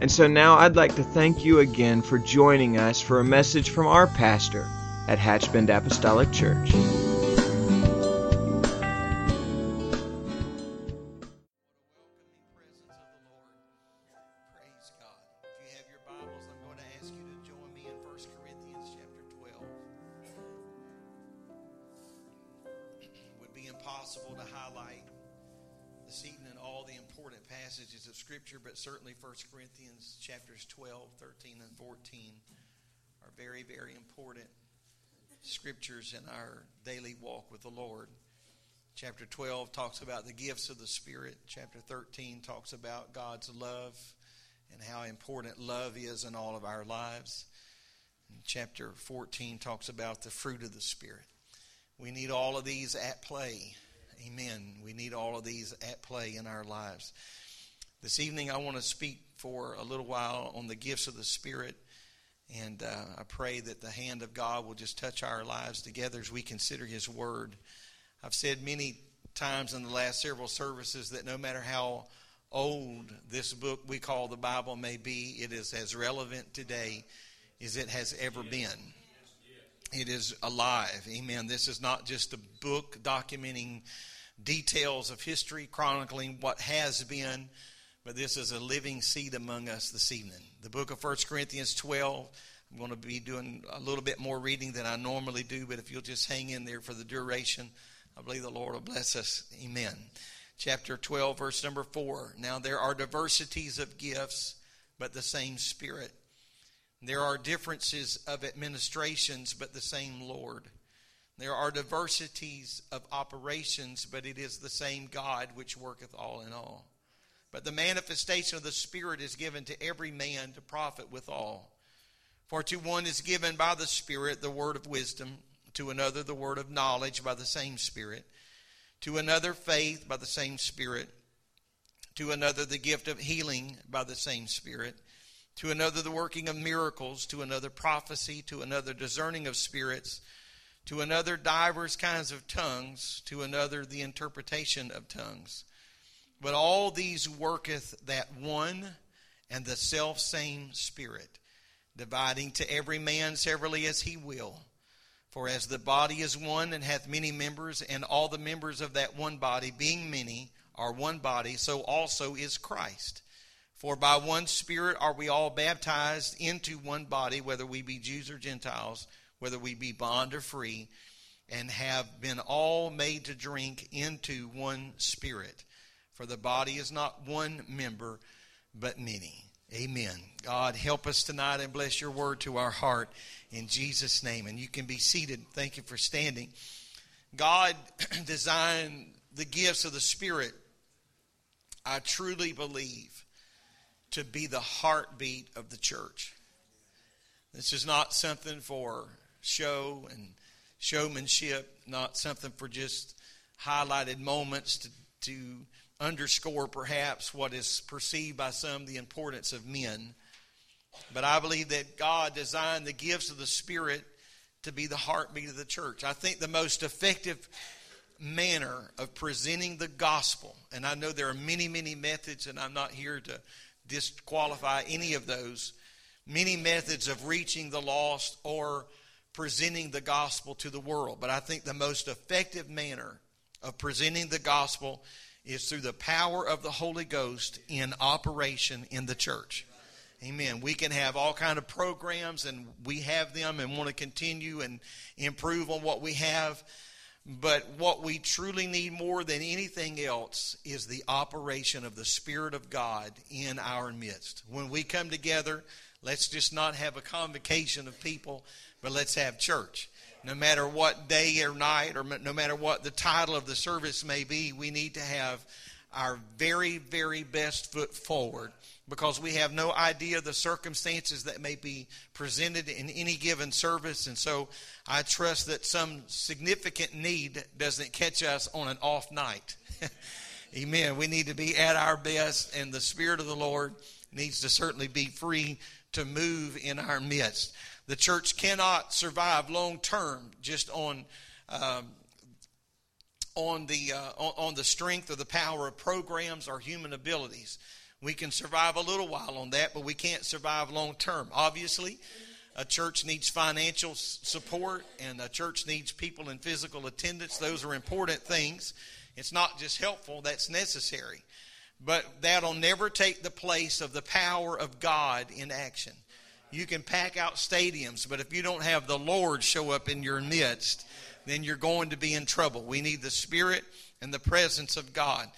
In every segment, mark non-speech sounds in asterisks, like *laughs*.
And so now I'd like to thank you again for joining us for a message from our pastor at Hatchbend Apostolic Church. Of Scripture, but certainly 1 Corinthians chapters 12, 13, and 14 are very, very important scriptures in our daily walk with the Lord. Chapter 12 talks about the gifts of the Spirit. Chapter 13 talks about God's love and how important love is in all of our lives. And chapter 14 talks about the fruit of the Spirit. We need all of these at play. Amen. We need all of these at play in our lives. This evening, I want to speak for a little while on the gifts of the Spirit. And uh, I pray that the hand of God will just touch our lives together as we consider His Word. I've said many times in the last several services that no matter how old this book we call the Bible may be, it is as relevant today as it has ever been. It is alive. Amen. This is not just a book documenting details of history, chronicling what has been, but this is a living seed among us this evening. The book of 1 Corinthians 12. I'm going to be doing a little bit more reading than I normally do, but if you'll just hang in there for the duration, I believe the Lord will bless us. Amen. Chapter 12, verse number 4. Now there are diversities of gifts, but the same Spirit. There are differences of administrations, but the same Lord. There are diversities of operations, but it is the same God which worketh all in all. But the manifestation of the Spirit is given to every man to profit withal. For to one is given by the Spirit the word of wisdom, to another the word of knowledge by the same Spirit, to another faith by the same Spirit, to another the gift of healing by the same Spirit, to another the working of miracles, to another prophecy, to another discerning of spirits, to another divers kinds of tongues, to another the interpretation of tongues. But all these worketh that one and the self same Spirit, dividing to every man severally as he will. For as the body is one and hath many members, and all the members of that one body, being many, are one body, so also is Christ. For by one Spirit are we all baptized into one body, whether we be Jews or Gentiles, whether we be bond or free, and have been all made to drink into one Spirit. For the body is not one member, but many. Amen. God, help us tonight and bless your word to our heart in Jesus' name. And you can be seated. Thank you for standing. God *clears throat* designed the gifts of the Spirit, I truly believe, to be the heartbeat of the church. This is not something for show and showmanship, not something for just highlighted moments to, to underscore perhaps what is perceived by some the importance of men. But I believe that God designed the gifts of the Spirit to be the heartbeat of the church. I think the most effective manner of presenting the gospel, and I know there are many, many methods, and I'm not here to disqualify any of those, many methods of reaching the lost or presenting the gospel to the world. But I think the most effective manner of presenting the gospel is through the power of the Holy Ghost in operation in the church. Amen. We can have all kind of programs and we have them and want to continue and improve on what we have. But what we truly need more than anything else is the operation of the Spirit of God in our midst. When we come together, let's just not have a convocation of people, but let's have church no matter what day or night or no matter what the title of the service may be, we need to have our very, very best foot forward because we have no idea the circumstances that may be presented in any given service. And so I trust that some significant need doesn't catch us on an off night. *laughs* Amen. We need to be at our best, and the Spirit of the Lord needs to certainly be free to move in our midst. The church cannot survive long term just on. Um, on the uh, on, the strength or the power of programs or human abilities. We can survive a little while on that, but we can't survive long term. Obviously, a church needs financial support and a church needs people in physical attendance. Those are important things. It's not just helpful, that's necessary. But that'll never take the place of the power of God in action. You can pack out stadiums, but if you don't have the Lord show up in your midst, then you're going to be in trouble. We need the Spirit and the presence of God.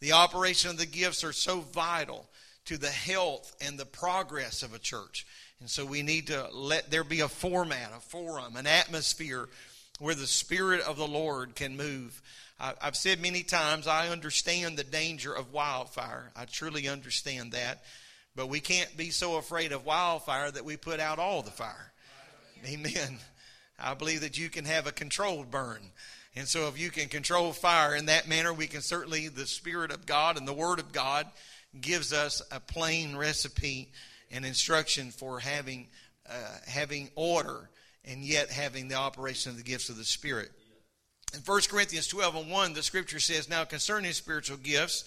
The operation of the gifts are so vital to the health and the progress of a church. And so we need to let there be a format, a forum, an atmosphere where the Spirit of the Lord can move. I've said many times, I understand the danger of wildfire. I truly understand that. But we can't be so afraid of wildfire that we put out all the fire. Amen. I believe that you can have a controlled burn. And so, if you can control fire in that manner, we can certainly, the Spirit of God and the Word of God gives us a plain recipe and instruction for having, uh, having order and yet having the operation of the gifts of the Spirit. In 1 Corinthians 12 and 1, the scripture says, Now concerning spiritual gifts,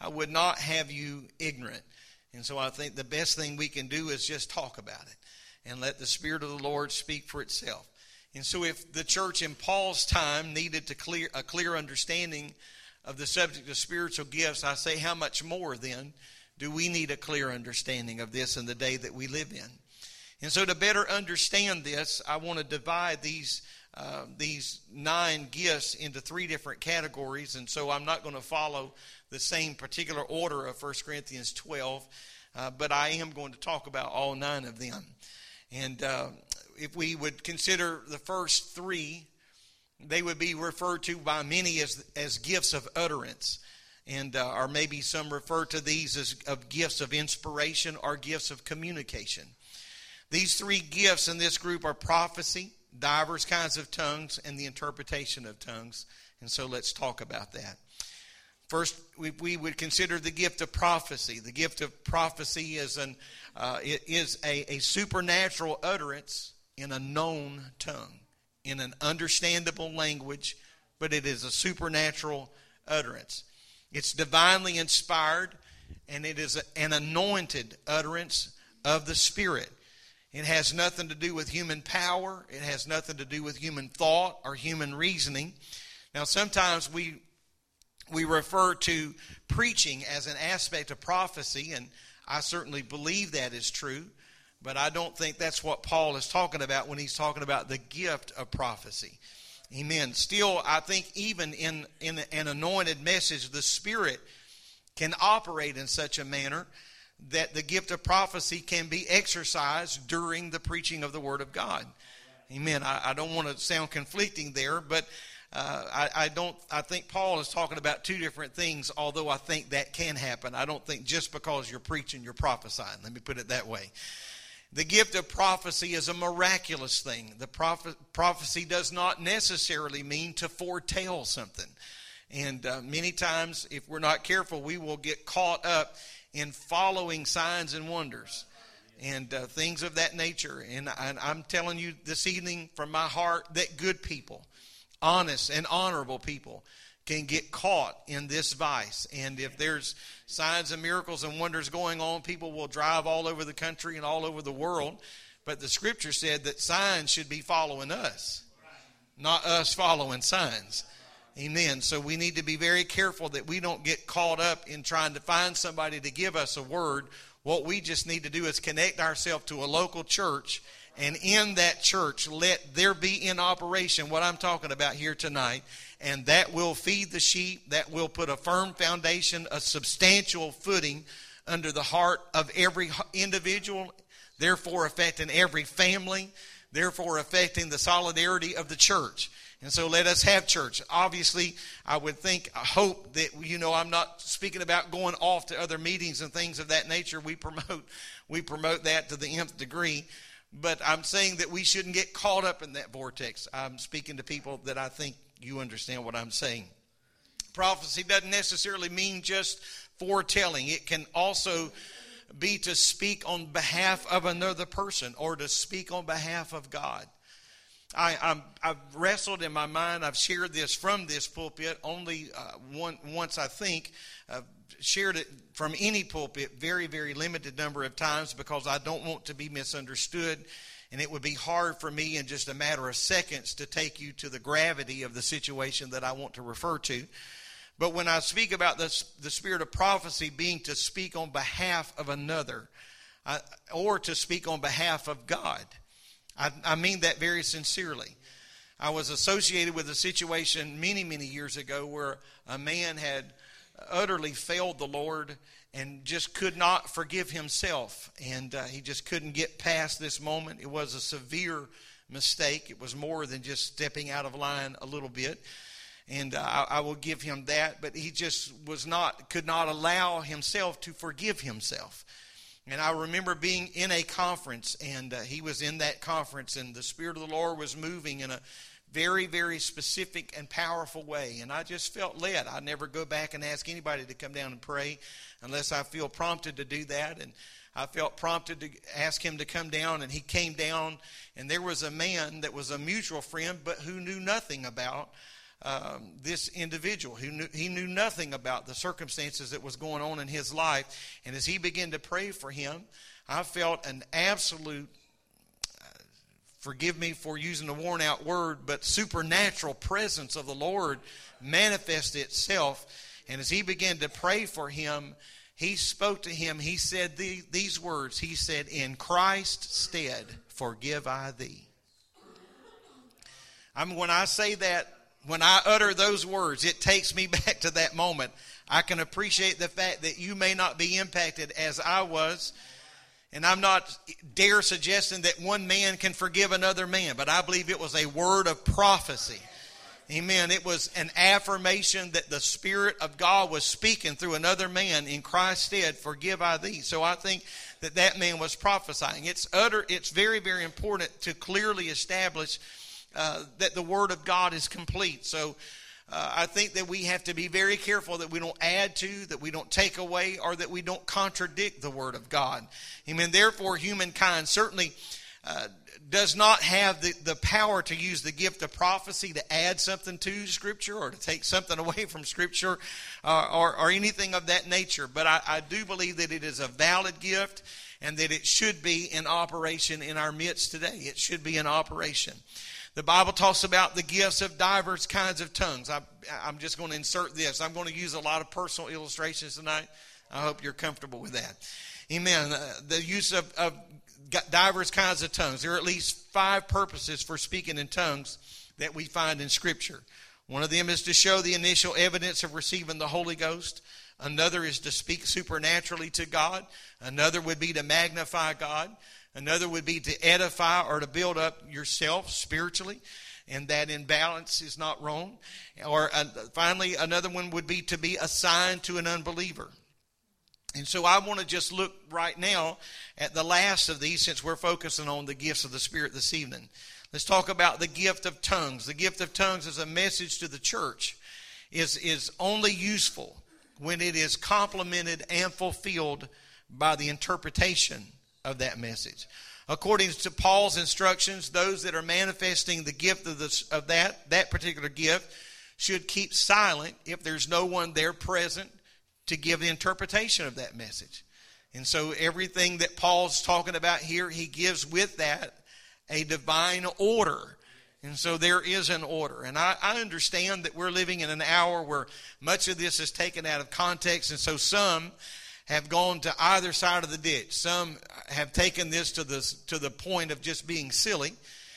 I would not have you ignorant. And so I think the best thing we can do is just talk about it and let the Spirit of the Lord speak for itself. And so, if the church in Paul's time needed to clear a clear understanding of the subject of spiritual gifts, I say, how much more then do we need a clear understanding of this in the day that we live in? And so, to better understand this, I want to divide these uh, these nine gifts into three different categories. And so, I'm not going to follow the same particular order of 1 Corinthians 12, uh, but I am going to talk about all nine of them. And uh, if we would consider the first three, they would be referred to by many as, as gifts of utterance. And, uh, or maybe some refer to these as of gifts of inspiration or gifts of communication. These three gifts in this group are prophecy, divers kinds of tongues, and the interpretation of tongues. And so let's talk about that. First, we, we would consider the gift of prophecy. The gift of prophecy is, an, uh, is a, a supernatural utterance in a known tongue, in an understandable language, but it is a supernatural utterance. It's divinely inspired, and it is an anointed utterance of the Spirit. It has nothing to do with human power, it has nothing to do with human thought or human reasoning. Now, sometimes we we refer to preaching as an aspect of prophecy, and I certainly believe that is true. But I don't think that's what Paul is talking about when he's talking about the gift of prophecy. Amen. Still, I think even in, in an anointed message, the Spirit can operate in such a manner that the gift of prophecy can be exercised during the preaching of the Word of God. Amen. I, I don't want to sound conflicting there, but uh, I, I, don't. I think Paul is talking about two different things. Although I think that can happen, I don't think just because you're preaching, you're prophesying. Let me put it that way. The gift of prophecy is a miraculous thing. The prophecy does not necessarily mean to foretell something. And uh, many times, if we're not careful, we will get caught up in following signs and wonders and uh, things of that nature. And, and I'm telling you this evening from my heart that good people, honest and honorable people, can get caught in this vice. And if there's signs and miracles and wonders going on, people will drive all over the country and all over the world. But the scripture said that signs should be following us, not us following signs. Amen. So we need to be very careful that we don't get caught up in trying to find somebody to give us a word. What we just need to do is connect ourselves to a local church and in that church let there be in operation what I'm talking about here tonight and that will feed the sheep, that will put a firm foundation, a substantial footing under the heart of every individual, therefore affecting every family, therefore affecting the solidarity of the church. And so let us have church. Obviously, I would think, I hope that, you know, I'm not speaking about going off to other meetings and things of that nature. We promote, we promote that to the nth degree. But I'm saying that we shouldn't get caught up in that vortex. I'm speaking to people that I think you understand what I'm saying. Prophecy doesn't necessarily mean just foretelling, it can also be to speak on behalf of another person or to speak on behalf of God. I, have wrestled in my mind. I've shared this from this pulpit only uh, one, once, I think. I've shared it from any pulpit very, very limited number of times because I don't want to be misunderstood. And it would be hard for me in just a matter of seconds to take you to the gravity of the situation that I want to refer to. But when I speak about the, the spirit of prophecy being to speak on behalf of another uh, or to speak on behalf of God, I, I mean that very sincerely. I was associated with a situation many, many years ago where a man had utterly failed the Lord and just could not forgive himself. And uh, he just couldn't get past this moment. It was a severe mistake. It was more than just stepping out of line a little bit and uh, I, I, will give him that. But he just was not, could not allow himself to forgive himself. And I remember being in a conference, and uh, he was in that conference, and the Spirit of the Lord was moving in a very, very specific and powerful way. And I just felt led. I never go back and ask anybody to come down and pray unless I feel prompted to do that. And I felt prompted to ask him to come down, and he came down, and there was a man that was a mutual friend, but who knew nothing about um, this individual who knew, he knew nothing about the circumstances that was going on in his life. And as he began to pray for him, I felt an absolute, uh, forgive me for using a worn out word, but supernatural presence of the Lord manifest itself. And as he began to pray for him, he spoke to him. He said the, these words He said, In Christ's stead, forgive I thee. I mean, when I say that, when I utter those words, it takes me *laughs* back to that moment. I can appreciate the fact that you may not be impacted as I was. And I'm not dare suggesting that one man can forgive another man, but I believe it was a word of prophecy. Amen. It was an affirmation that the Spirit of God was speaking through another man in Christ's stead, forgive I thee. So I think that that man was prophesying. It's utter, it's very, very important to clearly establish uh, that the Word of God is complete. So uh, I think that we have to be very careful that we don't add to, that we don't take away, or that we don't contradict the Word of God. Amen. Therefore, humankind certainly. Uh, does not have the, the power to use the gift of prophecy to add something to Scripture or to take something *laughs* away from Scripture uh, or, or anything of that nature. But I, I do believe that it is a valid gift and that it should be in operation in our midst today. It should be in operation. The Bible talks about the gifts of diverse kinds of tongues. I, am just going to insert this. I'm going to use a lot of personal illustrations tonight. I hope you're comfortable with that. Amen. Uh, the use of, of diverse kinds of tongues. There are at least five purposes for speaking in tongues that we find in Scripture. One of them is to show the initial evidence of receiving the Holy Ghost. Another is to speak supernaturally to God. Another would be to magnify God. Another would be to edify or to build up yourself spiritually, and that imbalance is not wrong. Or uh, finally, another one would be to be assigned to an unbeliever. And so I want to just look right now at the last of these since we're focusing on the gifts of the Spirit this evening. Let's talk about the gift of tongues. The gift of tongues is a message to the church, is, is only useful when it is complemented and fulfilled by the interpretation of that message. According to Paul's instructions, those that are manifesting the gift of, this, of that, that particular gift should keep silent if there's no one there present to give the interpretation of that message. And so everything that Paul's talking about here, he gives with that a divine order. And so there is an order. And I, I, understand that we're living in an hour where much of this is taken out of context. And so some have gone to either side of the ditch. Some have taken this to the, to the point of just being silly,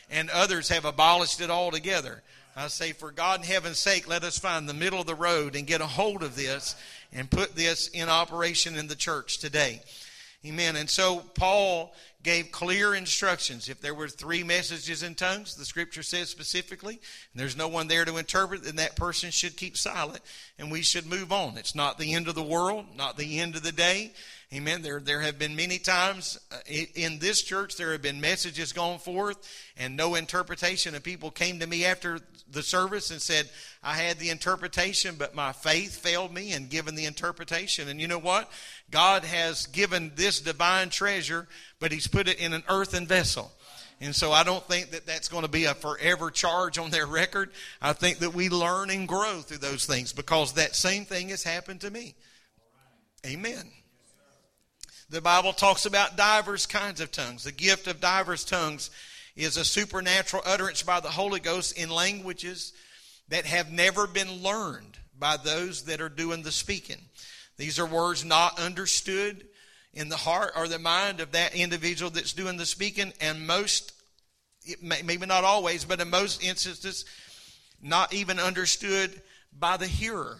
and others have abolished it altogether. I say, for God in heaven's sake, let us find the middle of the road and get a hold of this and put this in operation in the church today. Amen. And so Paul gave clear instructions. If there were three messages in tongues, the scripture says specifically, and there's no one there to interpret, then that person should keep silent and we should move on. It's not the end of the world, not the end of the day. Amen. There, there have been many times uh, in this church, there have been messages gone forth and no interpretation. And people came to me after the service and said, I had the interpretation, but my faith failed me in giving the interpretation. And you know what? God has given this divine treasure, but He's put it in an earthen vessel. And so I don't think that that's going to be a forever charge on their record. I think that we learn and grow through those things because that same thing has happened to me. Amen. The Bible talks about divers kinds of tongues. The gift of divers tongues is a supernatural utterance by the Holy Ghost in languages that have never been learned by those that are doing the speaking. These are words not understood in the heart or the mind of that individual that's doing the speaking, and most, maybe not always, but in most instances, not even understood by the hearer.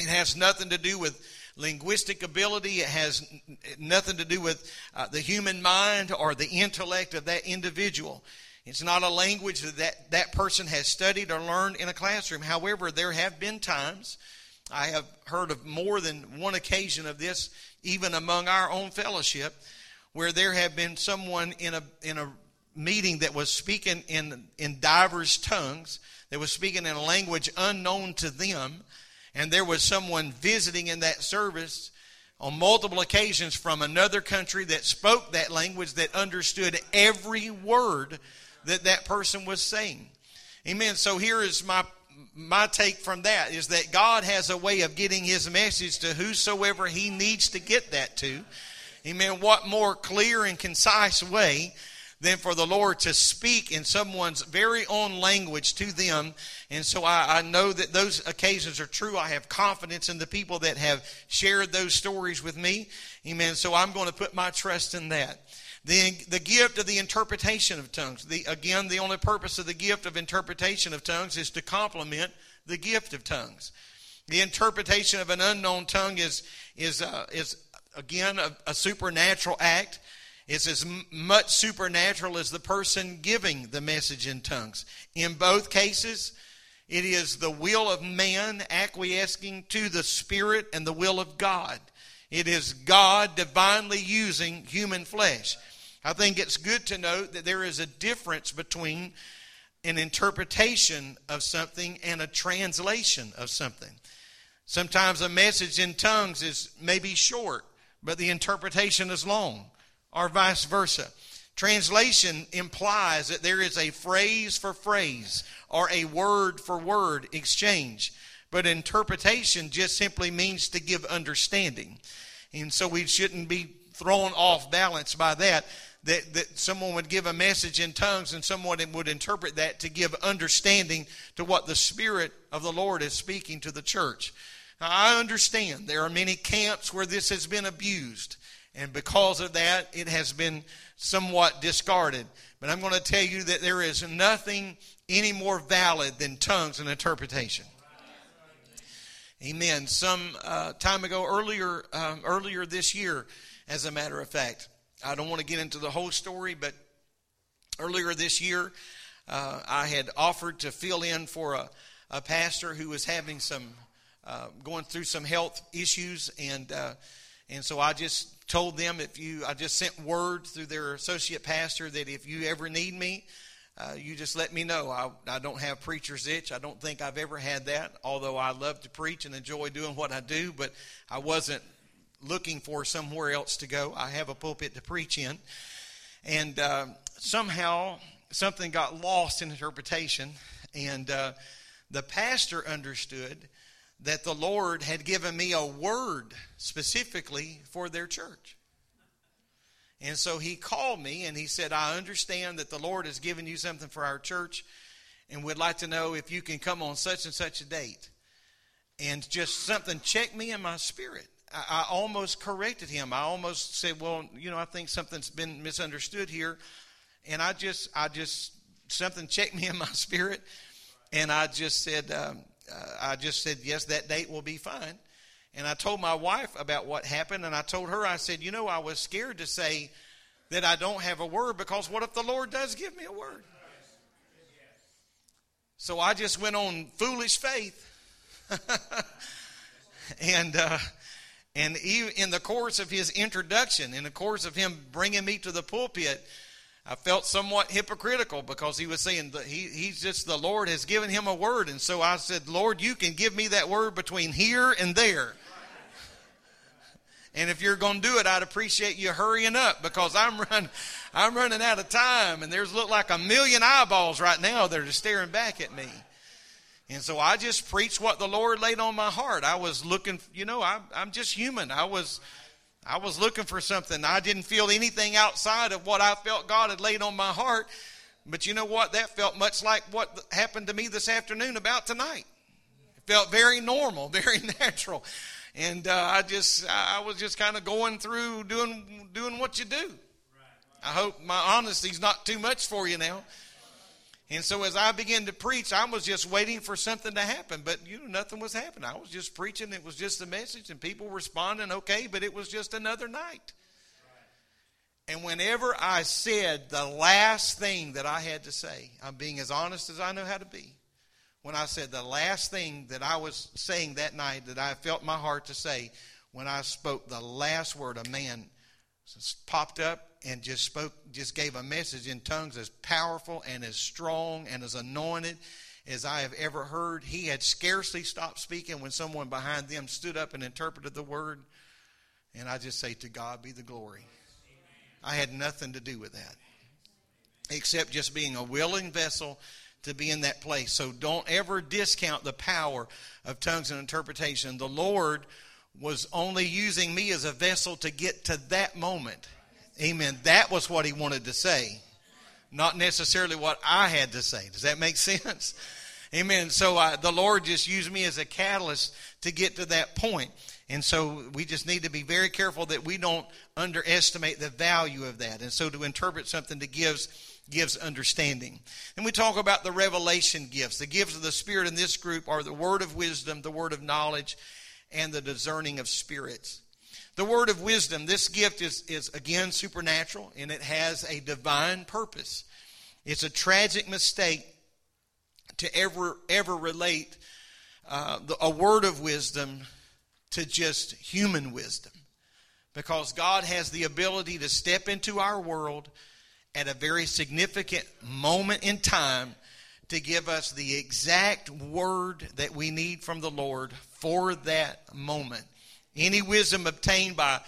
It has nothing to do with linguistic ability. It has nothing to do with uh, the human mind or the intellect of that individual. It's not a language that that person has studied or learned in a classroom. However, there have been times, I have heard of more than one occasion of this, even among our own fellowship, where there have been someone in a, in a meeting that was speaking in, in divers tongues, that was speaking in a language unknown to them, and there was someone visiting in that service on multiple occasions from another country that spoke that language that understood every word that that person was saying. Amen. So here is my my take from that is that God has a way of getting his message to whosoever he needs to get that to. Amen. What more clear and concise way than for the Lord to speak in someone's very own language to them. And so I, I, know that those occasions are true. I have confidence in the people that have shared those stories with me. Amen. So I'm going to put my trust in that. The, the gift of the interpretation of tongues. The, again, the only purpose of the gift of interpretation of tongues is to complement the gift of tongues. The interpretation of an unknown tongue is, is, uh, is again, a, a supernatural act. It's as much supernatural as the person giving the message in tongues. In both cases, it is the will of man acquiescing to the Spirit and the will of God. It is God divinely using human flesh. I think it's good to note that there is a difference between an interpretation of something and a translation of something. Sometimes a message in tongues is maybe short, but the interpretation is long or vice versa. Translation implies that there is a phrase for phrase or a word for word exchange, but interpretation just simply means to give understanding. And so we shouldn't be thrown off balance by that. That, that someone would give a message in tongues and someone would interpret that to give understanding to what the Spirit of the Lord is speaking to the church. Now, I understand there are many camps where this has been abused. And because of that, it has been somewhat discarded. But I'm going to tell you that there is nothing any more valid than tongues and interpretation. Amen. Some uh, time ago, earlier, um, earlier this year, as a matter of fact, I don't want to get into the whole story, but earlier this year, uh, I had offered to fill in for a, a pastor who was having some, uh, going through some health issues, and uh, and so I just told them if you, I just sent word through their associate pastor that if you ever need me, uh, you just let me know. I, I don't have preacher's itch. I don't think I've ever had that, although I love to preach and enjoy doing what I do, but I wasn't looking for somewhere else to go. I have a pulpit to preach in. And uh, somehow something got lost in interpretation, and uh, the pastor understood that the Lord had given me a word specifically for their church. And so he called me and he said, I understand that the Lord has given you something for our church and would like to know if you can come on such and such a date. And just something checked me in my spirit. I, I almost corrected him. I almost said, Well, you know, I think something's been misunderstood here. And I just, I just, something checked me in my *laughs* spirit. And I just said, um, I just said, yes, that date will be fine. And I told my wife about what happened, and I told her, I said, you know, I was scared to say that I don't have a word because what if the Lord does give me a word? So I just went on foolish faith. *laughs* and uh, and in the course of his introduction, in the course of him bringing me to the pulpit, I felt somewhat hypocritical because he was saying that he, he's just the Lord has given him a word. And so I said, Lord, you can give me that word between here and there. And if you're going to do it, I'd appreciate you hurrying up because I'm running, I'm running out of time. And there's look like a million eyeballs right now that are staring back at me. And so I just preached what the Lord laid on my heart. I was looking, you know, I, I'm just human. I was I was looking for something. I didn't feel anything outside of what I felt God had laid on my heart. But you know what? That felt much like what happened to me this afternoon about tonight. It felt very normal, *laughs* very natural. And uh, I just, I was just kind of going through doing, doing what you do. I hope my honesty's not too much for you now. And so as I began to preach, I was just waiting for something to happen, but you know nothing was happening. I was just preaching, it was just a message and people responding okay, but it was just another night. And whenever I said the last thing that I had to say, I'm being as honest as I know how to be. When I said the last thing that I was saying that night that I felt my heart to say, when I spoke the last word, a man popped up and just spoke, just gave a message in tongues as powerful and as strong and as anointed as I have ever heard. He had scarcely stopped speaking when someone behind them stood up and interpreted the word. And I just say, To God be the glory. I had nothing to do with that except just being a willing vessel to be in that place. So don't ever discount the power of tongues and interpretation. The Lord was only using me as a vessel to get to that moment. Amen. That was what he wanted to say, not necessarily what I had to say. Does that make *laughs* sense? Amen. So uh, the Lord just used me as a catalyst to get to that point. And so we just need to be very careful that we don't underestimate the value of that. And so to interpret something that gives gives understanding. And we talk about the revelation gifts. The gifts of the Spirit in this group are the word of wisdom, the word of knowledge, and the discerning of spirits. The word of wisdom, this gift is, is again supernatural and it has a divine purpose. It's a tragic mistake to ever, ever relate uh, the, a word of wisdom to just human wisdom. Because God has the ability to step into our world at a very significant moment in time to give us the exact word that we need from the Lord for that moment. Any wisdom obtained by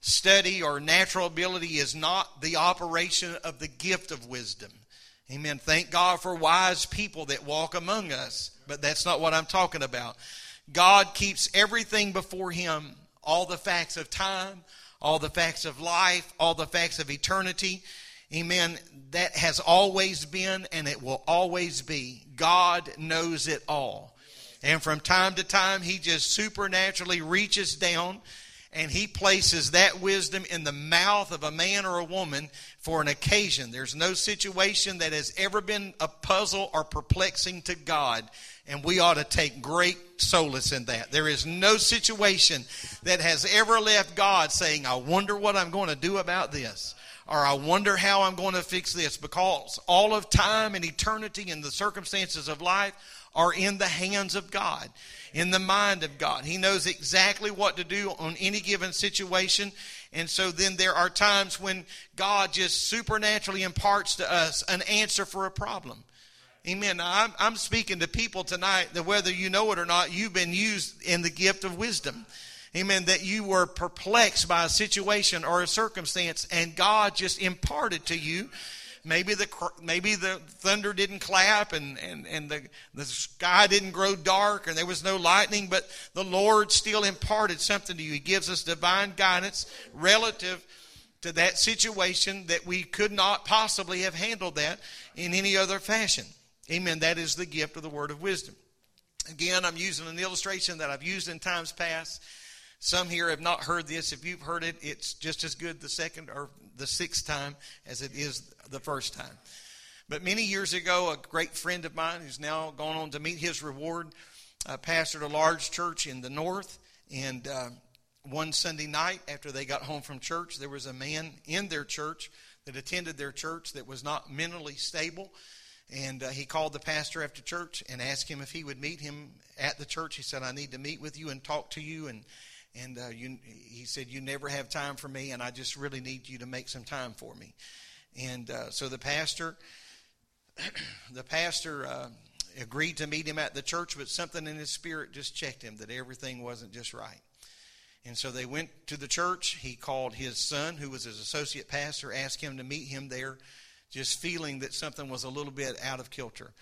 study or natural ability is not the operation of the gift of wisdom. Amen. Thank God for wise people that walk among us, but that's not what I'm talking about. God keeps everything before Him all the facts of time, all the facts of life, all the facts of eternity. Amen. That has always been and it will always be. God knows it all. And from time to time, he just supernaturally reaches down and he places that wisdom in the mouth of a man or a woman for an occasion. There's no situation that has ever been a puzzle or perplexing to God, and we ought to take great solace in that. There is no situation that has ever left God saying, I wonder what I'm going to do about this. Or I wonder how I'm going to fix this because all of time and eternity and the circumstances of life are in the hands of God, in the mind of God. He knows exactly what to do on any given situation. And so then there are times when God just supernaturally imparts to us an answer for a problem. Amen. Now, I'm, I'm speaking to people tonight that whether you know it or not, you've been used in the gift of wisdom. Amen. That you were perplexed by a situation or a circumstance, and God just imparted to you maybe the maybe the thunder didn't clap and and and the the sky didn't grow dark and there was no lightning but the lord still imparted something to you. He gives us divine guidance relative to that situation that we could not possibly have handled that in any other fashion. Amen. That is the gift of the word of wisdom. Again i'm using an illustration that i've used in times past some here have not heard this. If you've heard it, it's just as good the second or the sixth time as it is the first time. But many years ago, a great friend of mine who's now gone on to meet his reward uh, pastored a large church in the north. And uh, one Sunday night after they got home from church, there was a man in their church that attended their church that was not mentally stable. And uh, he called the pastor after church and asked him if he would meet him at the church. He said, I need to meet with you and talk to you. And, and uh, you, he said, You never have time for me, and I just really need you to make some time for me. And uh, so the pastor, *clears throat* the pastor uh, agreed to meet him at the church, but something in his spirit just checked him that everything wasn't just right. And so they went to the church. He called his son, who was his associate pastor, asked him to meet him there, just feeling that something was a little bit out of kilter.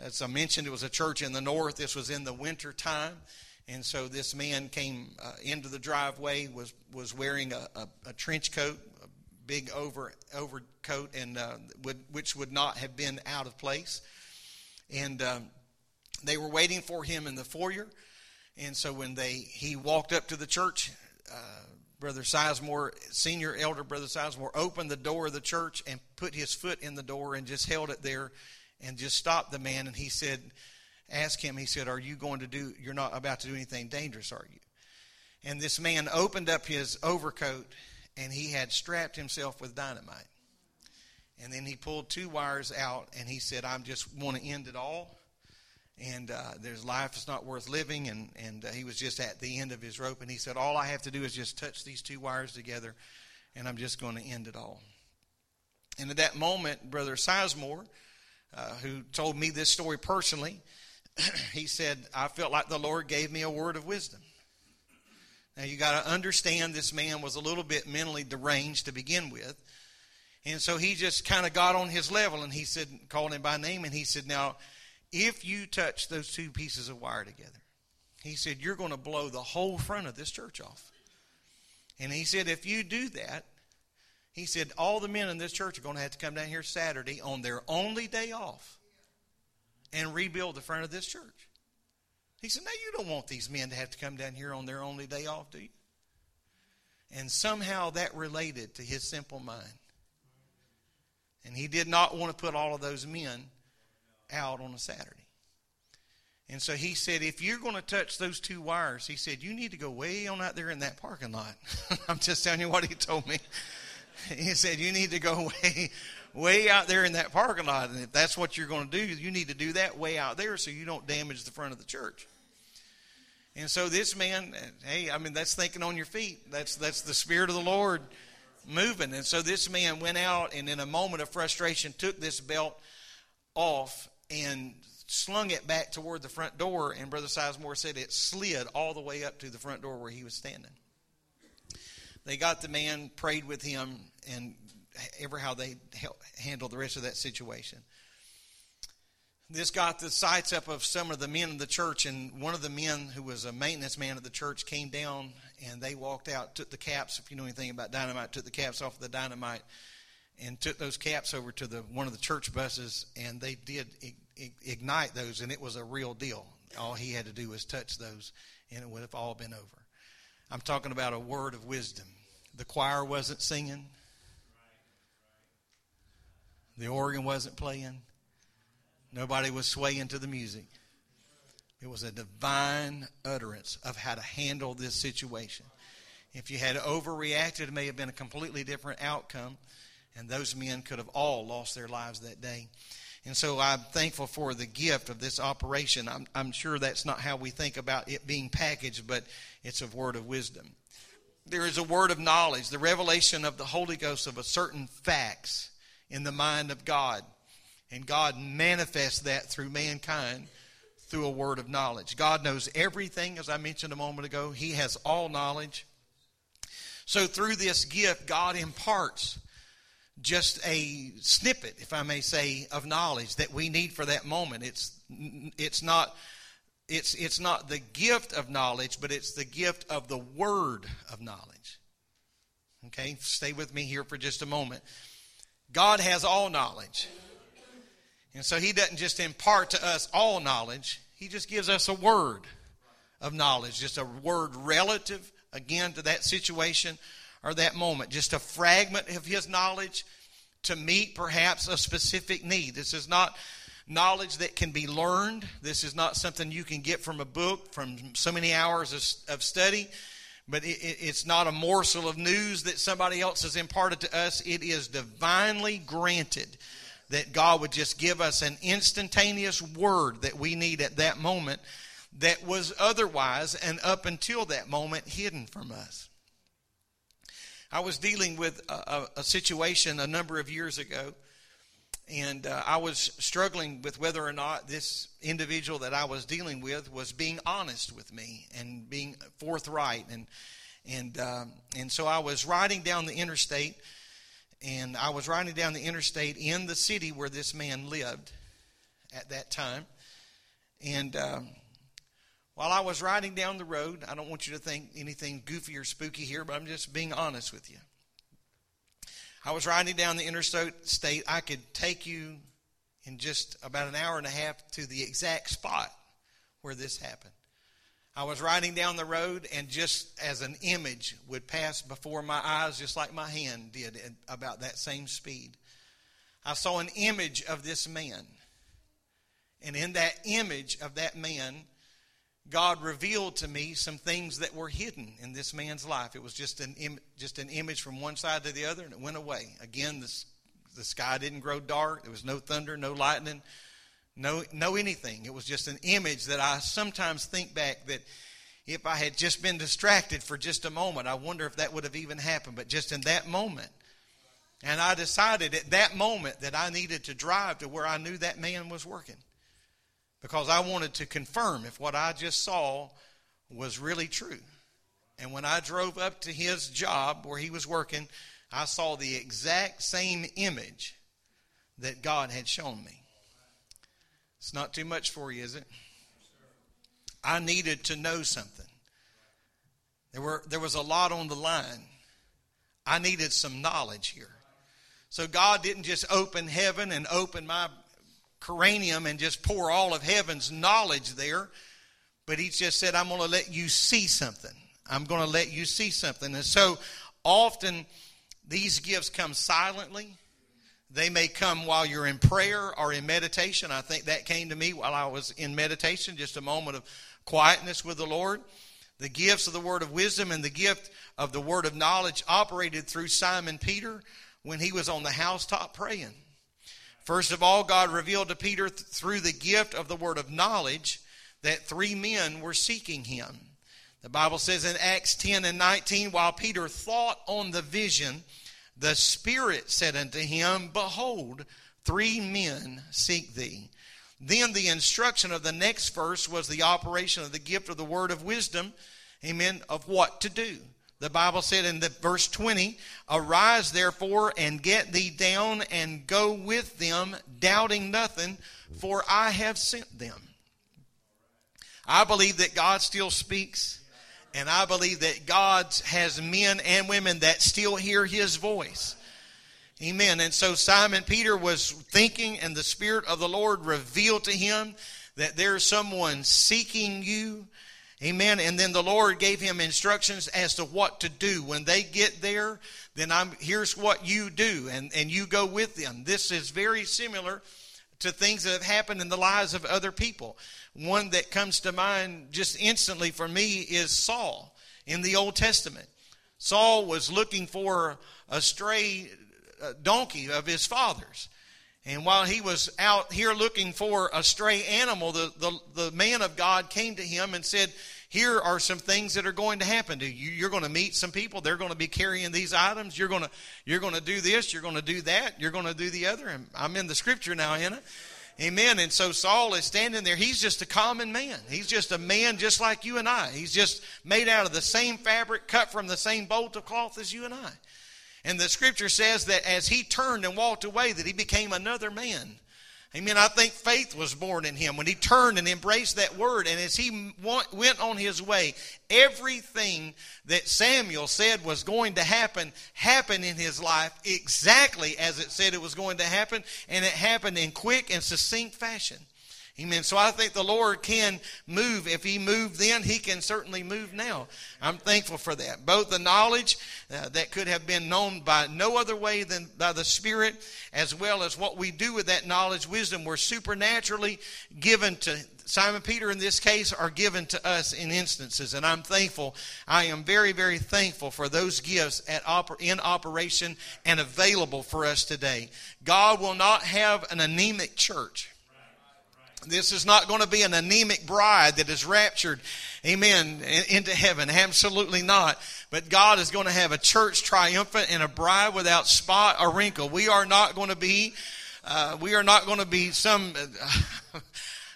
As I mentioned, it was a church in the north. This was in the winter time. And so this man came uh, into the driveway, was, was wearing a, a, a trench coat, a big over, overcoat, and uh, would, which would not have been out of place. And um, they were waiting for him in the foyer. And so when they he walked up to the church, uh, Brother Sizemore, senior elder Brother Sizemore, opened the door of the church and put his foot in the door and just held it there and just stopped the man. And he said, Ask him, he said, Are you going to do, you're not about to do anything dangerous, are you? And this man opened up his overcoat and he had strapped himself with dynamite. And then he pulled two wires out and he said, I just want to end it all and uh, there's life is not worth living and and uh, he was just at the end of his rope and he said all i have to do is just touch these two wires together and i'm just going to end it all and at that moment brother sizemore uh, who told me this story personally *clears throat* he said i felt like the lord gave me a word of wisdom now you got to understand this man was a little bit mentally deranged to begin with and so he just kind of got on his level and he said called him by name and he said now if you touch those two pieces of wire together, he said, you're going to blow the whole front of this church off. And he said, if you do that, he said, all the men in this church are going to have to come down here Saturday on their only day off and rebuild the front of this church. He said, now you don't want these men to have to come down here on their only day off, do you? And somehow that related to his simple mind. And he did not want to put all of those men out on a Saturday. And so he said, if you're going to touch those two wires, he said, you need to go way on out there in that parking lot. *laughs* I'm just telling you what he told me. *laughs* He said, you need to go *laughs* way, way out there in that parking lot. And if that's what you're going to do, you need to do that way out there so you don't damage the front of the church. And so this man, hey, I mean, that's thinking on your feet. That's, that's the Spirit of the Lord moving. And so this man went out and in a moment of frustration took this belt off and slung it back toward the front door. And Brother Sizemore said it slid all the way up to the front door where he was standing. They got the man, prayed with him, and ever how they handled the rest of that situation. This got the sights up of some of the men in the church, and one of the men who was a maintenance man of the church came down and they walked out, took the caps, if you know anything about dynamite, took the caps off of the dynamite and took those caps over to the one of the church buses, and they did ignite those, and it was a real deal. All he had to do was touch those, and it would have all been over. I'm talking about a word of wisdom. The choir wasn't singing, the organ wasn't playing, nobody was swaying to the music. It was a divine utterance of how to handle this situation. If you had overreacted, it may have been a completely different outcome and those men could have all lost their lives that day. And so I'm thankful for the gift of this operation. I'm, I'm sure that's not how we think about it being packaged, but it's a word of wisdom. There is a word of knowledge, the revelation of the Holy Ghost of a certain facts in the mind of God. And God manifests that through mankind through a word of knowledge. God knows everything, as I mentioned a moment ago. He has all knowledge. So through this gift, God imparts just a snippet, if I may say, of knowledge that we need for that moment. It's it's not it's it's not the gift of knowledge, but it's the gift of the word of knowledge. Okay, stay with me here for just a moment. God has all knowledge. And so he doesn't just impart to us all knowledge, he just gives us a word of knowledge, just a word relative again to that situation or that moment, just a fragment of his knowledge to meet perhaps a specific need. This is not knowledge that can be learned. This is not something you can get from a book, from so many hours of, of study, but it, it, it's not a morsel of news that somebody else has imparted to us. It is divinely granted that God would just give us an instantaneous word that we need at that moment that was otherwise and up until that moment hidden from us. I was dealing with a, a, a situation a number of years ago, and uh, I was struggling with whether or not this individual that I was dealing with was being honest with me and being forthright, and and um, and so I was riding down the interstate, and I was riding down the interstate in the city where this man lived at that time, and. Um, while I was riding down the road, I don't want you to think anything goofy or spooky here, but I'm just being honest with you. I was riding down the interstate state. I could take you in just about an hour and a half to the exact spot where this happened. I was riding down the road, and just as an image would pass before my eyes, just like my hand did at about that same speed, I saw an image of this man. And in that image of that man, God revealed to me some things that were hidden in this man's life. It was just an Im- just an image from one side to the other, and it went away. Again, the the sky didn't grow dark. There was no thunder, no lightning, no no anything. It was just an image that I sometimes think back that if I had just been distracted for just a moment, I wonder if that would have even happened. But just in that moment, and I decided at that moment that I needed to drive to where I knew that man was working because I wanted to confirm if what I just saw was really true. And when I drove up to his job where he was working, I saw the exact same image that God had shown me. It's not too much for you, is it? I needed to know something. There were there was a lot on the line. I needed some knowledge here. So God didn't just open heaven and open my cranium and just pour all of heaven's knowledge there. But he just said, I'm going to let you see something. I'm going to let you see something. And so often these gifts come silently. They may come while you're in prayer or in meditation. I think that came to me while I was in meditation, just a moment of quietness with the Lord. The gifts of the word of wisdom and the gift of the word of knowledge operated through Simon Peter when he was on the housetop praying. First of all, God revealed to Peter th- through the gift of the word of knowledge that three men were seeking him. The Bible says in Acts 10 and 19, while Peter thought on the vision, the Spirit said unto him, Behold, three men seek thee. Then the instruction of the next verse was the operation of the gift of the word of wisdom, amen, of what to do. The Bible said in the verse 20, Arise therefore and get thee down and go with them, doubting nothing, for I have sent them. I believe that God still speaks, and I believe that God has men and women that still hear his voice. Amen. And so Simon Peter was thinking, and the Spirit of the Lord revealed to him that there's someone seeking you Amen. And then the Lord gave him instructions as to what to do. When they get there, then I'm here's what you do, and, and you go with them. This is very similar to things that have happened in the lives of other people. One that comes to mind just instantly for me is Saul in the Old Testament. Saul was looking for a stray uh, donkey of his father's. And while he was out here looking for a stray animal, the, the, the man of God came to him and said, Here are some things that are going to happen to you. You're going to meet some people. They're going to be carrying these items. You're going to, you're going to do this. You're going to do that. You're going to do the other. And I'm in the scripture now, Anna. Amen. And so Saul is standing there. He's just a common man. He's just a man just like you and I. He's just made out of the same fabric, cut from the same bolt of cloth as you and I. And the scripture says that as he turned and walked away, that he became another man. Amen. I think faith was born in him when he turned and embraced that word. And as he went on his way, everything that Samuel said was going to happen happened in his life exactly as it said it was going to happen. And it happened in quick and succinct fashion. Amen. So I think the Lord can move. If He moved then, He can certainly move now. I'm thankful for that. Both the knowledge uh, that could have been known by no other way than by the Spirit, as well as what we do with that knowledge, wisdom, were supernaturally given to Simon Peter in this case are given to us in instances, and I'm thankful. I am very, very thankful for those gifts at oper- in operation and available for us today. God will not have an anemic church. This is not going to be an anemic bride that is raptured, amen, into heaven. Absolutely not. But God is going to have a church triumphant and a bride without spot or wrinkle. We are not going to be, uh, we are not going to be some. Uh, *laughs*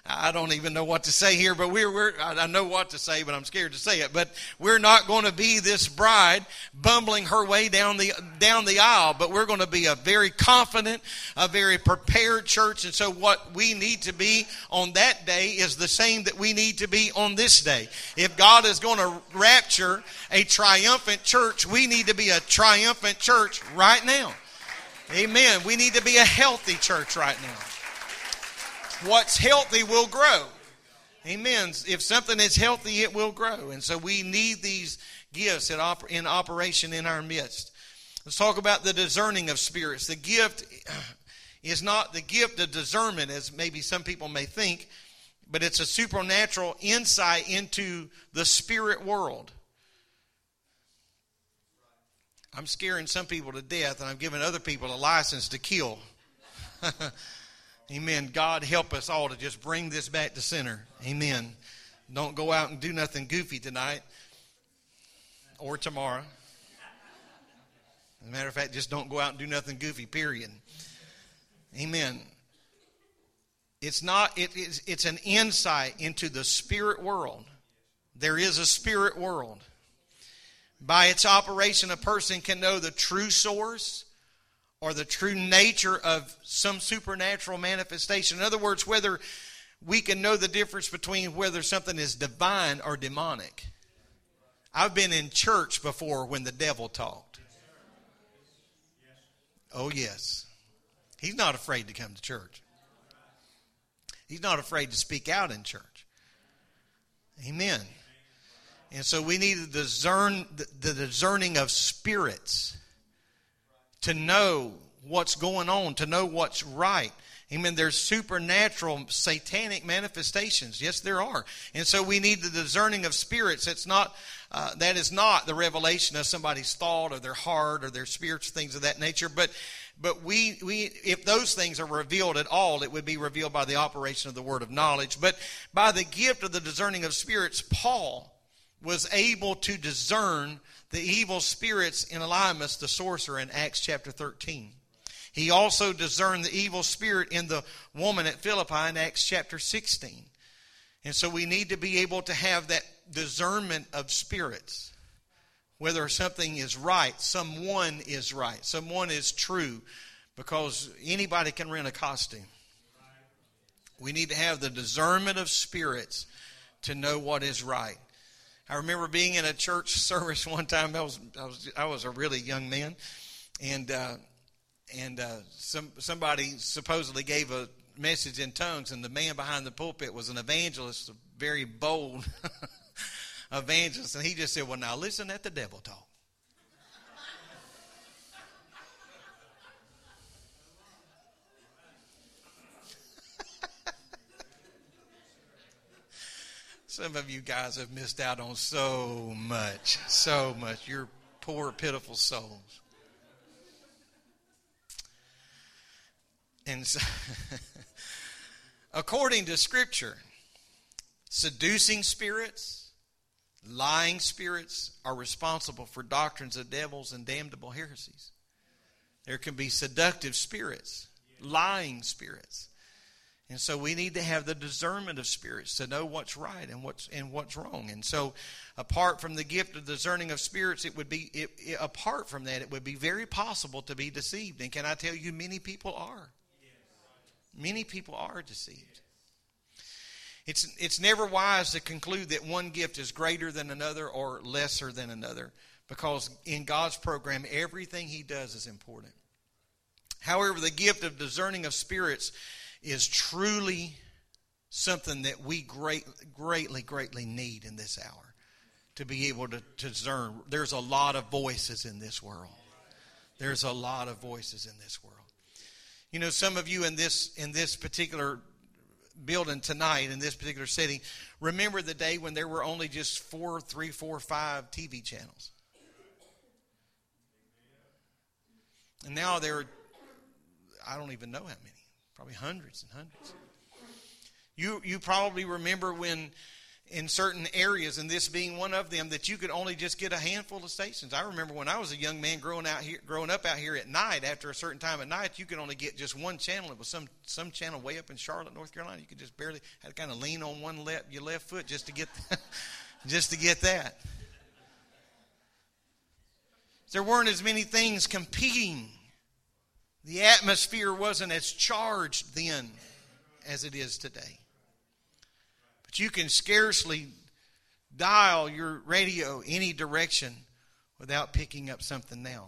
I don't even know what to say here, but we're, we're, I know what to say, but I'm scared to say it. But we're not going to be this bride bumbling her way down the, down the aisle, but we're going to be a very confident, a very prepared church. And so what we need to be on that day is the same that we need to be on this day. If God is going to rapture a triumphant church, we need to be a triumphant church right now. Amen. We need to be a healthy church right now what's healthy will grow. Amen. If something is healthy, it will grow. And so we need these gifts in, operation in our midst. Let's talk about the discerning of spirits. The gift *sighs* is not the gift of discernment, as maybe some people may think, but it's a supernatural insight into the spirit world. I'm scaring some people to death, and I'm giving other people a license to kill. *laughs* Amen. God help us all to just bring this back to center. Amen. Don't go out and do nothing goofy tonight or tomorrow. As a matter of fact, just don't go out and do nothing goofy, period. Amen. It's not, it, it's, it's an insight into the spirit world. There is a spirit world. By its operation, a person can know the true source or the true nature of some supernatural manifestation. In other words, whether we can know the difference between whether something is divine or demonic. I've been in church before when the devil talked. Oh, yes. He's not afraid to come to church. He's not afraid to speak out in church. Amen. And so we need to discern the discerning of spirits to know what's going on, to know what's right. Amen. There's supernatural satanic manifestations. Yes, there are. And so we need the discerning of spirits. It's not, uh, that is not the revelation of somebody's thought or their heart or their spirits, things of that nature. But, but we, we, if those things are revealed at all, it would be revealed by the operation of the word of knowledge. But by the gift of the discerning of spirits, Paul was able to discern the evil spirits in Elymas, the sorcerer, in Acts chapter 13. He also discerned the evil spirit in the woman at Philippi in Acts chapter 16. And so we need to be able to have that discernment of spirits. Whether something is right, someone is right, someone is true, because anybody can rent a costume. We need to have the discernment of spirits to know what is right. I remember being in a church *laughs* service one time. I was I was I was a really young man, and uh, and uh, some somebody supposedly gave a message in tongues, and the man behind the pulpit was an evangelist, a very bold *laughs* evangelist, and he just said, "Well, now listen at the devil talk." Some of you guys have missed out on so much, so much. You're poor, pitiful souls. And so, *laughs* according to Scripture, seducing spirits, lying spirits are responsible for doctrines of devils and damnable heresies. There can be seductive spirits, lying spirits. And so we need to have the discernment of spirits to know what's right and what's and what's wrong. And so, apart from the gift of discerning of spirits, it would be it, it, apart from that, it would be very possible to be deceived. And can I tell you, many people are. Many people are deceived. It's it's never wise to conclude that one gift is greater than another or lesser than another, because in God's program, everything He does is important. However, the gift of discerning of spirits is truly something that we great, greatly, greatly need in this hour to be able to, to discern. There's a lot of voices in this world. There's a lot of voices in this world. You know, some of you in this in this particular building tonight in this particular setting remember the day when there were only just four, three, four, five TV channels. And now there are, I don't even know how many, probably hundreds and hundreds. You, you probably remember when in certain areas, and this being one of them, that you could only just get a handful of stations. I remember when I was a young man growing out here, growing up out here at night. After a certain time at night, you could only get just one channel. It was some some channel way up in Charlotte, North Carolina. You could just barely had to kind of lean on one left your left foot just to get *laughs* just to get that. There weren't as many things competing. The atmosphere wasn't as charged then as it is today. But you can scarcely dial your radio any direction without picking up something now.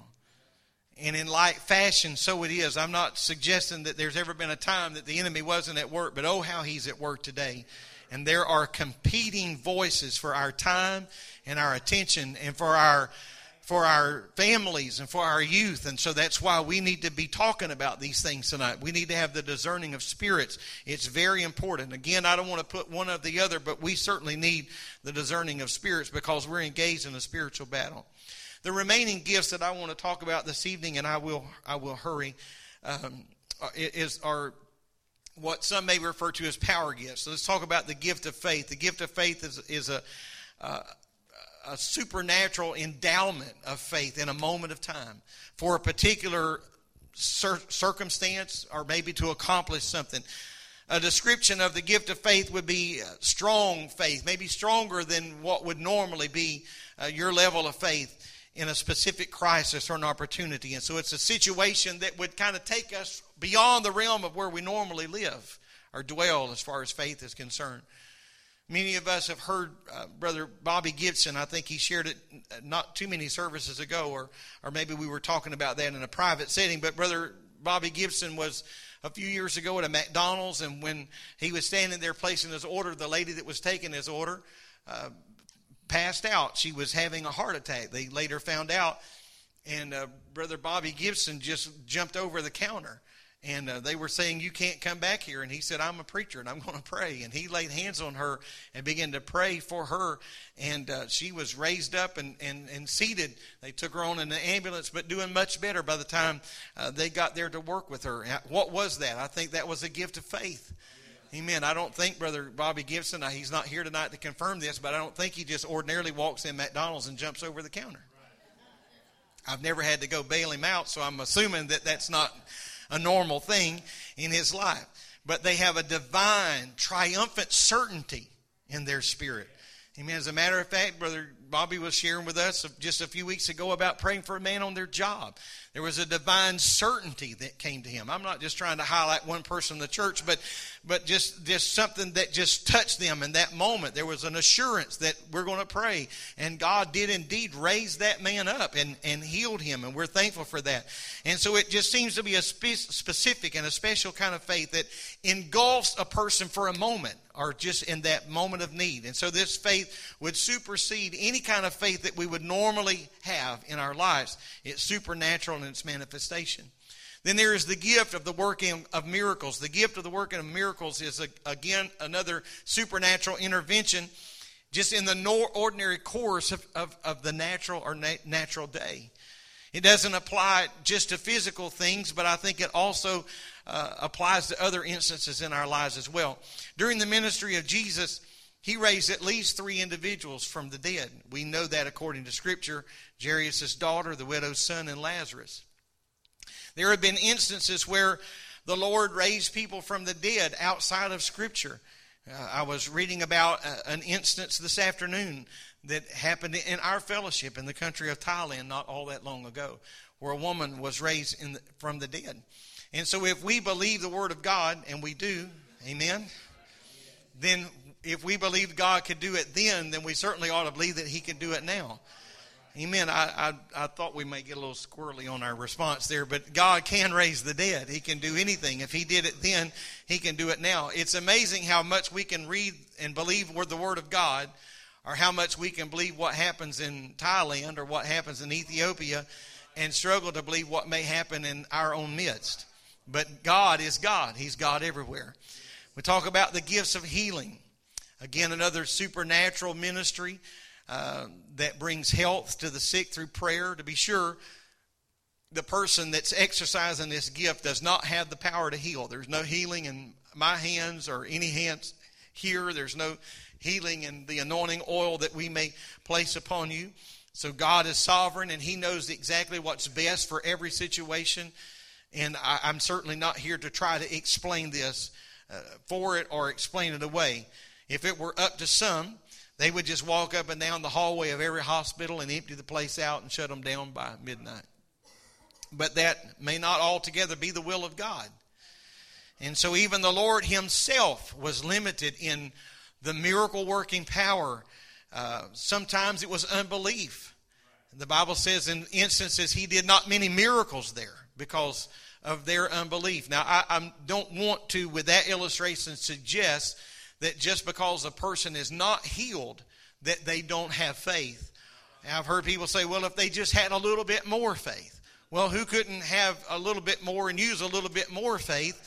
And in like fashion, so it is. I'm not suggesting that there's ever been a time that the enemy wasn't at work, but oh, how he's at work today. And there are competing voices for our time and our attention and for our for our families and for our youth. And so that's why we need to be talking about these things tonight. We need to have the discerning of spirits. It's very important. Again, I don't want to put one of the other, but we certainly need the discerning of spirits because we're engaged in a spiritual battle. The remaining gifts that I want to talk about this evening, and I will, I will hurry, um, is are what some may refer to as power gifts. So let's talk about the gift of faith. The gift of faith is, is a, uh, a supernatural endowment of faith in a moment of time for a particular cir- circumstance or maybe to accomplish something. A description of the gift of faith would be strong faith, maybe stronger than what would normally be uh, your level of faith in a specific crisis or an opportunity. And so it's a situation that would kind of take us beyond the realm of where we normally live or dwell as far as faith is concerned. Many of us have heard uh, Brother Bobby Gibson. I think he shared it not too many services ago, or, or maybe we were talking about that in a private setting. But Brother Bobby Gibson was a few years ago at a McDonald's, and when he was standing there placing his order, the lady that was taking his order uh, passed out. She was having a heart attack. They later found out, and uh, Brother Bobby Gibson just jumped over the counter and uh, they were saying you can't come back here. And he said i'm a preacher and i'm going to pray. And he laid hands on her and began to pray for her. And uh, she was raised up and, and, and seated. They took her on in the ambulance but doing much better by the time uh, they got there to work with her. What was that? I think that was a gift of faith. Amen. I don't think Brother Bobby Gibson, he's not here tonight to confirm this, but I don't think he just ordinarily walks in McDonald's and jumps over the counter. I've never had to go bail him out, so I'm assuming that that's not a normal thing in his life. But they have a divine, triumphant certainty in their spirit. Amen. As a matter of fact, Brother Bobby was sharing with us just a few weeks ago about praying for a man on their job. There was a divine certainty that came to him. I'm not just trying to highlight one person in the church, but but just just something that just touched them in that moment. There was an assurance that we're going to pray, and God did indeed raise that man up and and healed him, and we're thankful for that. And so it just seems to be a spe- specific and a special kind of faith that engulfs a person for a moment or just in that moment of need. And so this faith would supersede any kind of faith that we would normally have in our lives. It's supernatural in its manifestation. Then there is the gift of the working of miracles. The gift of the working of miracles is, a, again, another supernatural intervention just in the ordinary course of, of, of the natural or na- natural day. It doesn't apply just to physical things, but I think it also uh, applies to other instances in our lives as well. During the ministry of Jesus, he raised at least three individuals from the dead. We know that according to Scripture Jairus' daughter, the widow's son, and Lazarus. There have been instances where the Lord raised people from the dead outside of Scripture. Uh, I was reading about uh, an instance this afternoon that happened in our fellowship in the country of Thailand not all that long ago, where a woman was raised the, from the dead. And so, if we believe the Word of God, and we do, amen, then if we believe God could do it then, then we certainly ought to believe that He can do it now. Amen. I, I, I thought we may get a little squirrely on our response there, but God can raise the dead. He can do anything. If He did it then, He can do it now. It's amazing how much we can read and believe the Word of God, or how much we can believe what happens in Thailand or what happens in Ethiopia, and struggle to believe what may happen in our own midst. But God is God. He's God everywhere. We talk about the gifts of healing. Again, another supernatural ministry uh, that brings health to the sick through prayer. To be sure, the person that's exercising this gift does not have the power to heal. There's no healing in my hands or any hands here. There's no healing in the anointing oil that we may place upon you. So God is sovereign and He knows exactly what's best for every situation. And I, am certainly not here to try to explain this uh, for it or explain it away. If it were up to some, they would just walk up and down the hallway of every hospital and empty the place out and shut them down by midnight. But that may not altogether be the will of God. And so even the Lord Himself was limited in the miracle working power. Uh, sometimes it was unbelief. The Bible says in instances He did not many miracles there because of their unbelief. Now, I, I don't want to, with that illustration, suggest that just because a person is not healed, that they don't have faith. I've heard people say, well, if they just had a little bit more faith. Well, who couldn't have a little bit more and use a little bit more faith?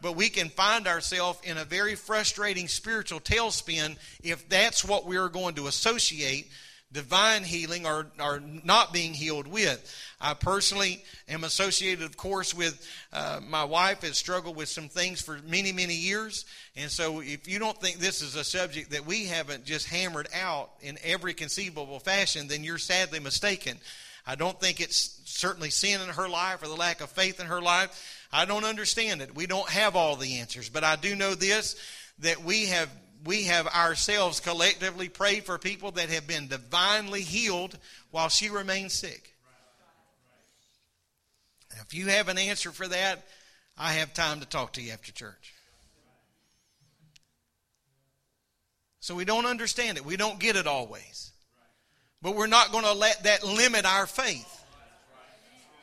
But we can find ourselves in a very frustrating spiritual tailspin if that's what we're going to associate divine healing or, or not being healed with. I personally am associated, of course, with uh, my wife has struggled with some things for many, many years. And so if you don't think this is a subject that we haven't just hammered out in every conceivable fashion, then you're sadly mistaken. I don't think it's certainly sin in her life or the lack of faith in her life. I don't understand it. We don't have all the answers. But I do know this that we have we have ourselves collectively prayed for people that have been divinely healed while she remains sick. If you have an answer for that, I have time to talk to you after church. So we don't understand it. We don't get it always. But we're not going to let that limit our faith.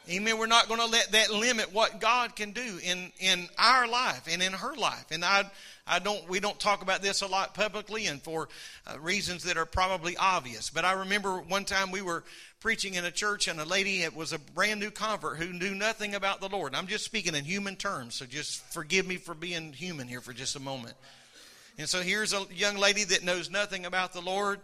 Amen. We're not going to let that limit what God can do in, in our life and in her life. And I, I don't, we don't talk about this a lot publicly and for uh, reasons that are probably obvious. But I remember one time we were preaching in a church and a lady it was a brand new convert who knew nothing about the Lord. And I'm just speaking in human terms, so just forgive me for being human here for just a moment. And so here's a young lady that knows nothing about the Lord.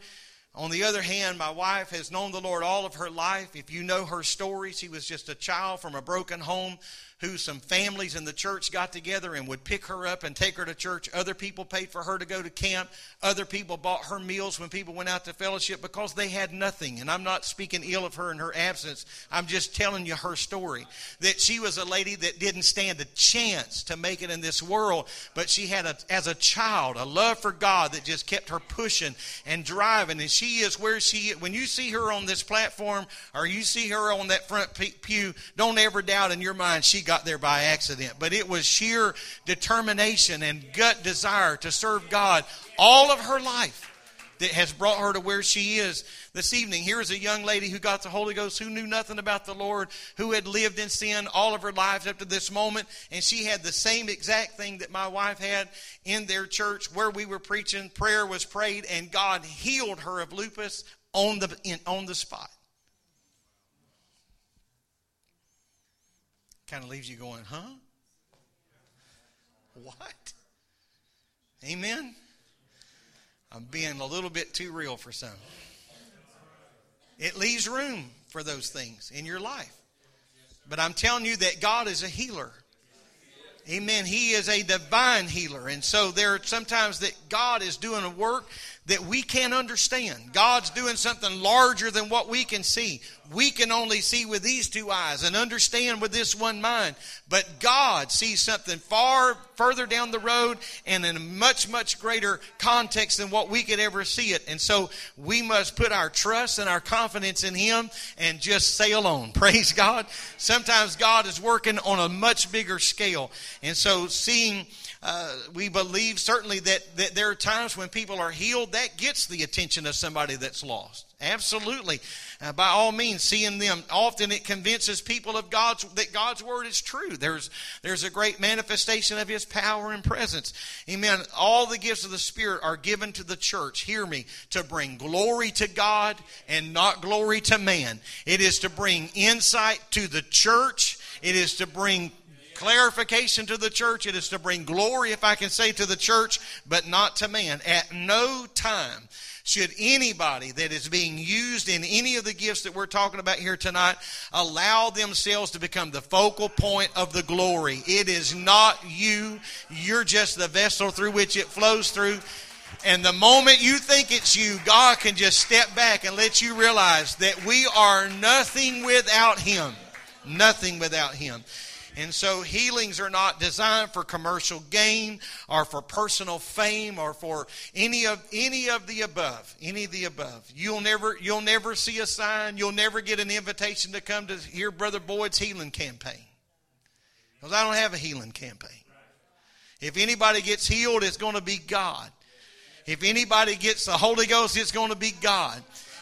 On the other hand, my wife has known the Lord all of her life. If you know her story, she was just a child from a broken home who some families in the church got together and would pick her up and take her to church. Other people paid for her to go to camp. Other people bought her meals when people went out to fellowship because they had nothing. And I'm not speaking ill of her in her absence. I'm just telling you her story. That she was a lady that didn't stand a chance to make it in this world, but she had, a, as a child, a love for God that just kept her pushing and driving. And she is where she, when you see her on this platform or you see her on that front pew, don't ever doubt in your mind she got there by accident, but it was sheer determination and gut desire to serve God all of her life that has brought her to where she is this evening. Here's a young lady who got the Holy Ghost, who knew nothing about the Lord, who had lived in sin all of her lives up to this moment, and she had the same exact thing that my wife had in their church where we were preaching. Prayer was prayed, and God healed her of lupus on the in, on the spot. Kind of leaves you going, huh? What? Amen? I'm being a little bit too real for some. It leaves room for those things in your life. But I'm telling you that God is a healer. Amen. He is a divine healer. And so there are sometimes that God is doing a work that we can't understand. God's doing something larger than what we can see. We can only see with these two eyes and understand with this one mind. But God sees something far further down the road and in a much, much greater context than what we could ever see it. And so we must put our trust and our confidence in Him and just sail on. *laughs* Praise God. Sometimes God is working on a much bigger scale. And so seeing uh, we believe certainly that, that there are times when people are healed, that gets the attention of somebody that's lost. Absolutely. Uh, by all means, seeing them, often it convinces people of God's, that God's word is true. There's, there's a great manifestation of his power and presence. Amen. All the gifts of the Spirit are given to the church, hear me, to bring glory to God and not glory to man. It is to bring insight to the church. It is to bring clarification to the church. It is to bring glory, if I can say, to the church, but not to man. At no time should anybody that is being used in any of the gifts that we're talking about here tonight allow themselves to become the focal point of the glory. It is not you. You're just the vessel through which it flows through. And the moment you think it's you, God can just step back and let you realize that we are nothing without Him. Nothing without Him. And so healings are not designed for commercial gain or for personal fame or for any of any of the above. Any of the above. You'll never you'll never see a sign, you'll never get an invitation to come to hear Brother Boyd's healing campaign. Because I don't have a healing campaign. If anybody gets healed, it's going to be God. If anybody gets the Holy Ghost, it's going to be God.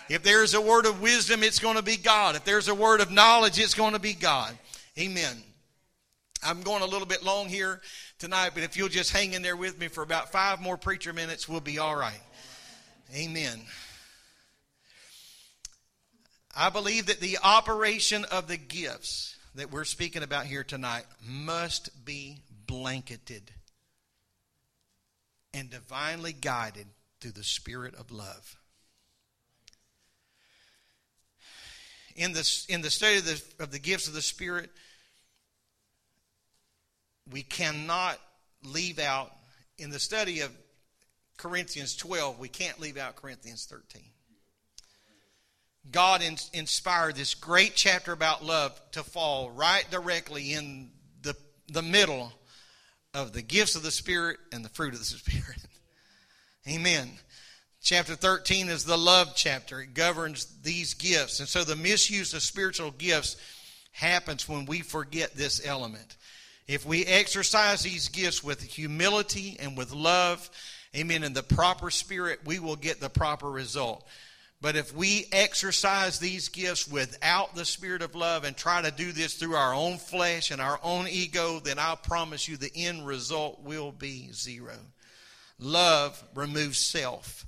If there's a word of wisdom, it's going to be God. If there's a word of knowledge, it's going to be God. Amen. I'm going a little bit long here tonight, but if you'll just hang in there with me for about five more preacher minutes, we'll be all right. Amen. I believe that the operation of the gifts that we're speaking about here tonight must be blanketed and divinely guided through the spirit of love. In the, in the study of the, of the gifts of the Spirit, we cannot leave out, in the study of Corinthians 12, we can't leave out Corinthians 13. God in, inspired this great chapter about love to fall right directly in the, the middle of the gifts of the Spirit and the fruit of the *laughs* Spirit. Amen. Chapter 13 is the love chapter. It governs these gifts. And so the misuse of spiritual gifts happens when we forget this element. If we exercise these gifts with humility and with love, amen, in the proper spirit, we will get the proper result. But if we exercise these gifts without the spirit of love and try to do this through our own flesh and our own ego, then I promise you the end result will be zero. Love removes self.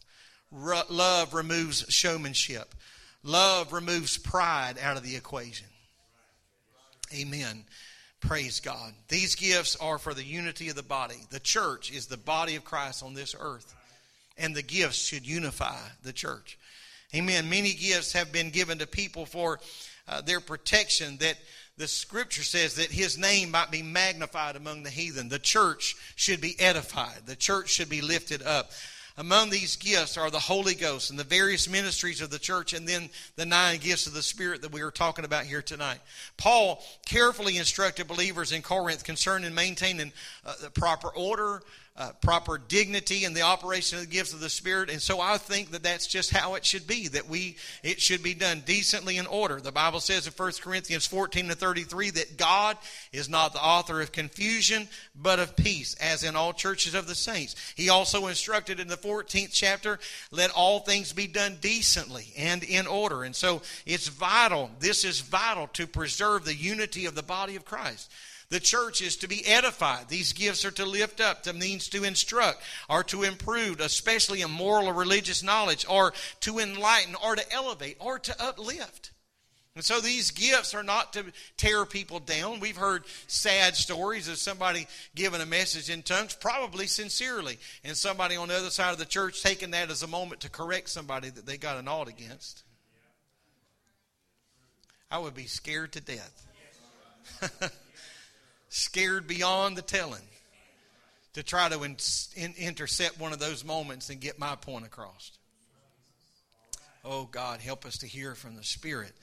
love removes showmanship. Love removes pride out of the equation. Amen. Praise God. These gifts are for the unity of the body. The church is the body of Christ on this earth, and the gifts should unify the church. Amen. Many gifts have been given to people for uh, their protection that the scripture says that his name might be magnified among the heathen. The church should be edified. The church should be lifted up. Among these gifts are the Holy Ghost and the various ministries of the church, and then the nine gifts of the Spirit that we are talking about here tonight. Paul carefully instructed believers in Corinth concerning maintaining uh, the proper order, uh, proper dignity in the operation of the gifts of the Spirit. And so I think that that's just how it should be, that we, it should be done decently in order. The Bible says in 1 Corinthians 14 to 33 that God is not the author of confusion, but of peace, as in all churches of the saints. He also instructed in the 14th chapter, let all things be done decently and in order. And so it's vital, this is vital to preserve the unity of the body of Christ. The church is to be edified. These gifts are to lift up, to means to instruct, or to improve, especially in moral or religious knowledge, or to enlighten, or to elevate, or to uplift. And so these gifts are not to tear people down. We've heard sad stories of somebody giving a message in tongues, probably sincerely, and somebody on the other side of the church taking that as a moment to correct somebody that they got an ought against. I would be scared to death. *laughs* scared beyond the telling to try to in, in, intercept one of those moments and get my point across. Oh, God, help us to hear from the Spirit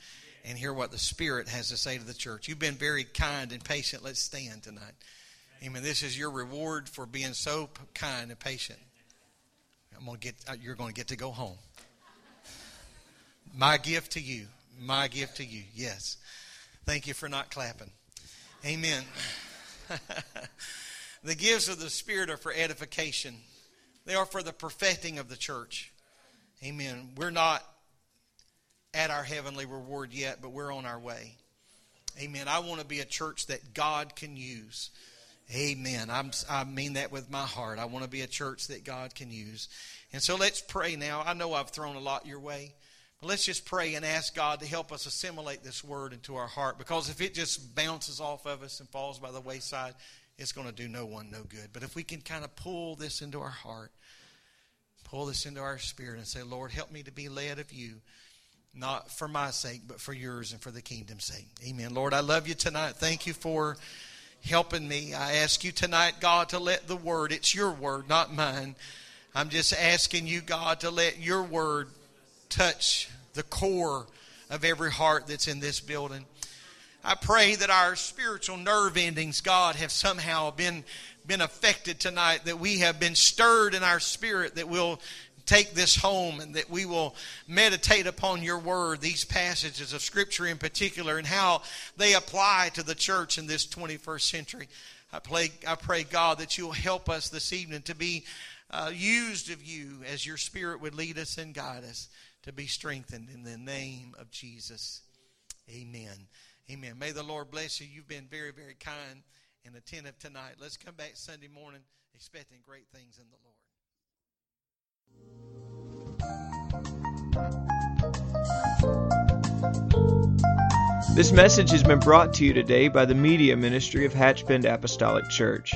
and hear what the Spirit has to say to the church. You've been very kind and patient. Let's stand tonight. Amen. This is your reward for being so kind and patient. I'm gonna get. Uh, you're going to get to go home. My gift to you. My gift to you. Yes. Thank you for not clapping. Amen. *laughs* The gifts of the Spirit are for edification, they are for the perfecting of the church. Amen. We're not at our heavenly reward yet, but we're on our way. Amen. I want to be a church that God can use. Amen. I'm, I mean that with my heart. I want to be a church that God can use. And so let's pray now. I know I've thrown a lot your way. Let's just pray and ask God to help us assimilate this word into our heart. Because if it just bounces off of us and falls by the wayside, it's going to do no one no good. But if we can kind of pull this into our heart, pull this into our spirit and say, Lord, help me to be led of you, not for my sake, but for yours and for the kingdom's sake. Amen. Lord, I love you tonight. Thank you for helping me. I ask you tonight, God, to let the word, it's your word, not mine. I'm just asking you, God, to let your word touch the core of every heart that's in this building. I pray that our spiritual nerve endings, God, have somehow been, been affected tonight, that we have been stirred in our spirit, that we'll take this home and that we will meditate upon your word, these passages of Scripture in particular, and how they apply to the church in this 21st century. I pray, I pray God, that you'll help us this evening to be uh, used of you as your Spirit would lead us and guide us to be strengthened in the name of Jesus. Amen. Amen. May the Lord bless you. You've been very, very kind and attentive tonight. Let's come back Sunday morning expecting great things in the Lord. This message has been brought to you today by the Media Ministry of Hatchbend Apostolic Church.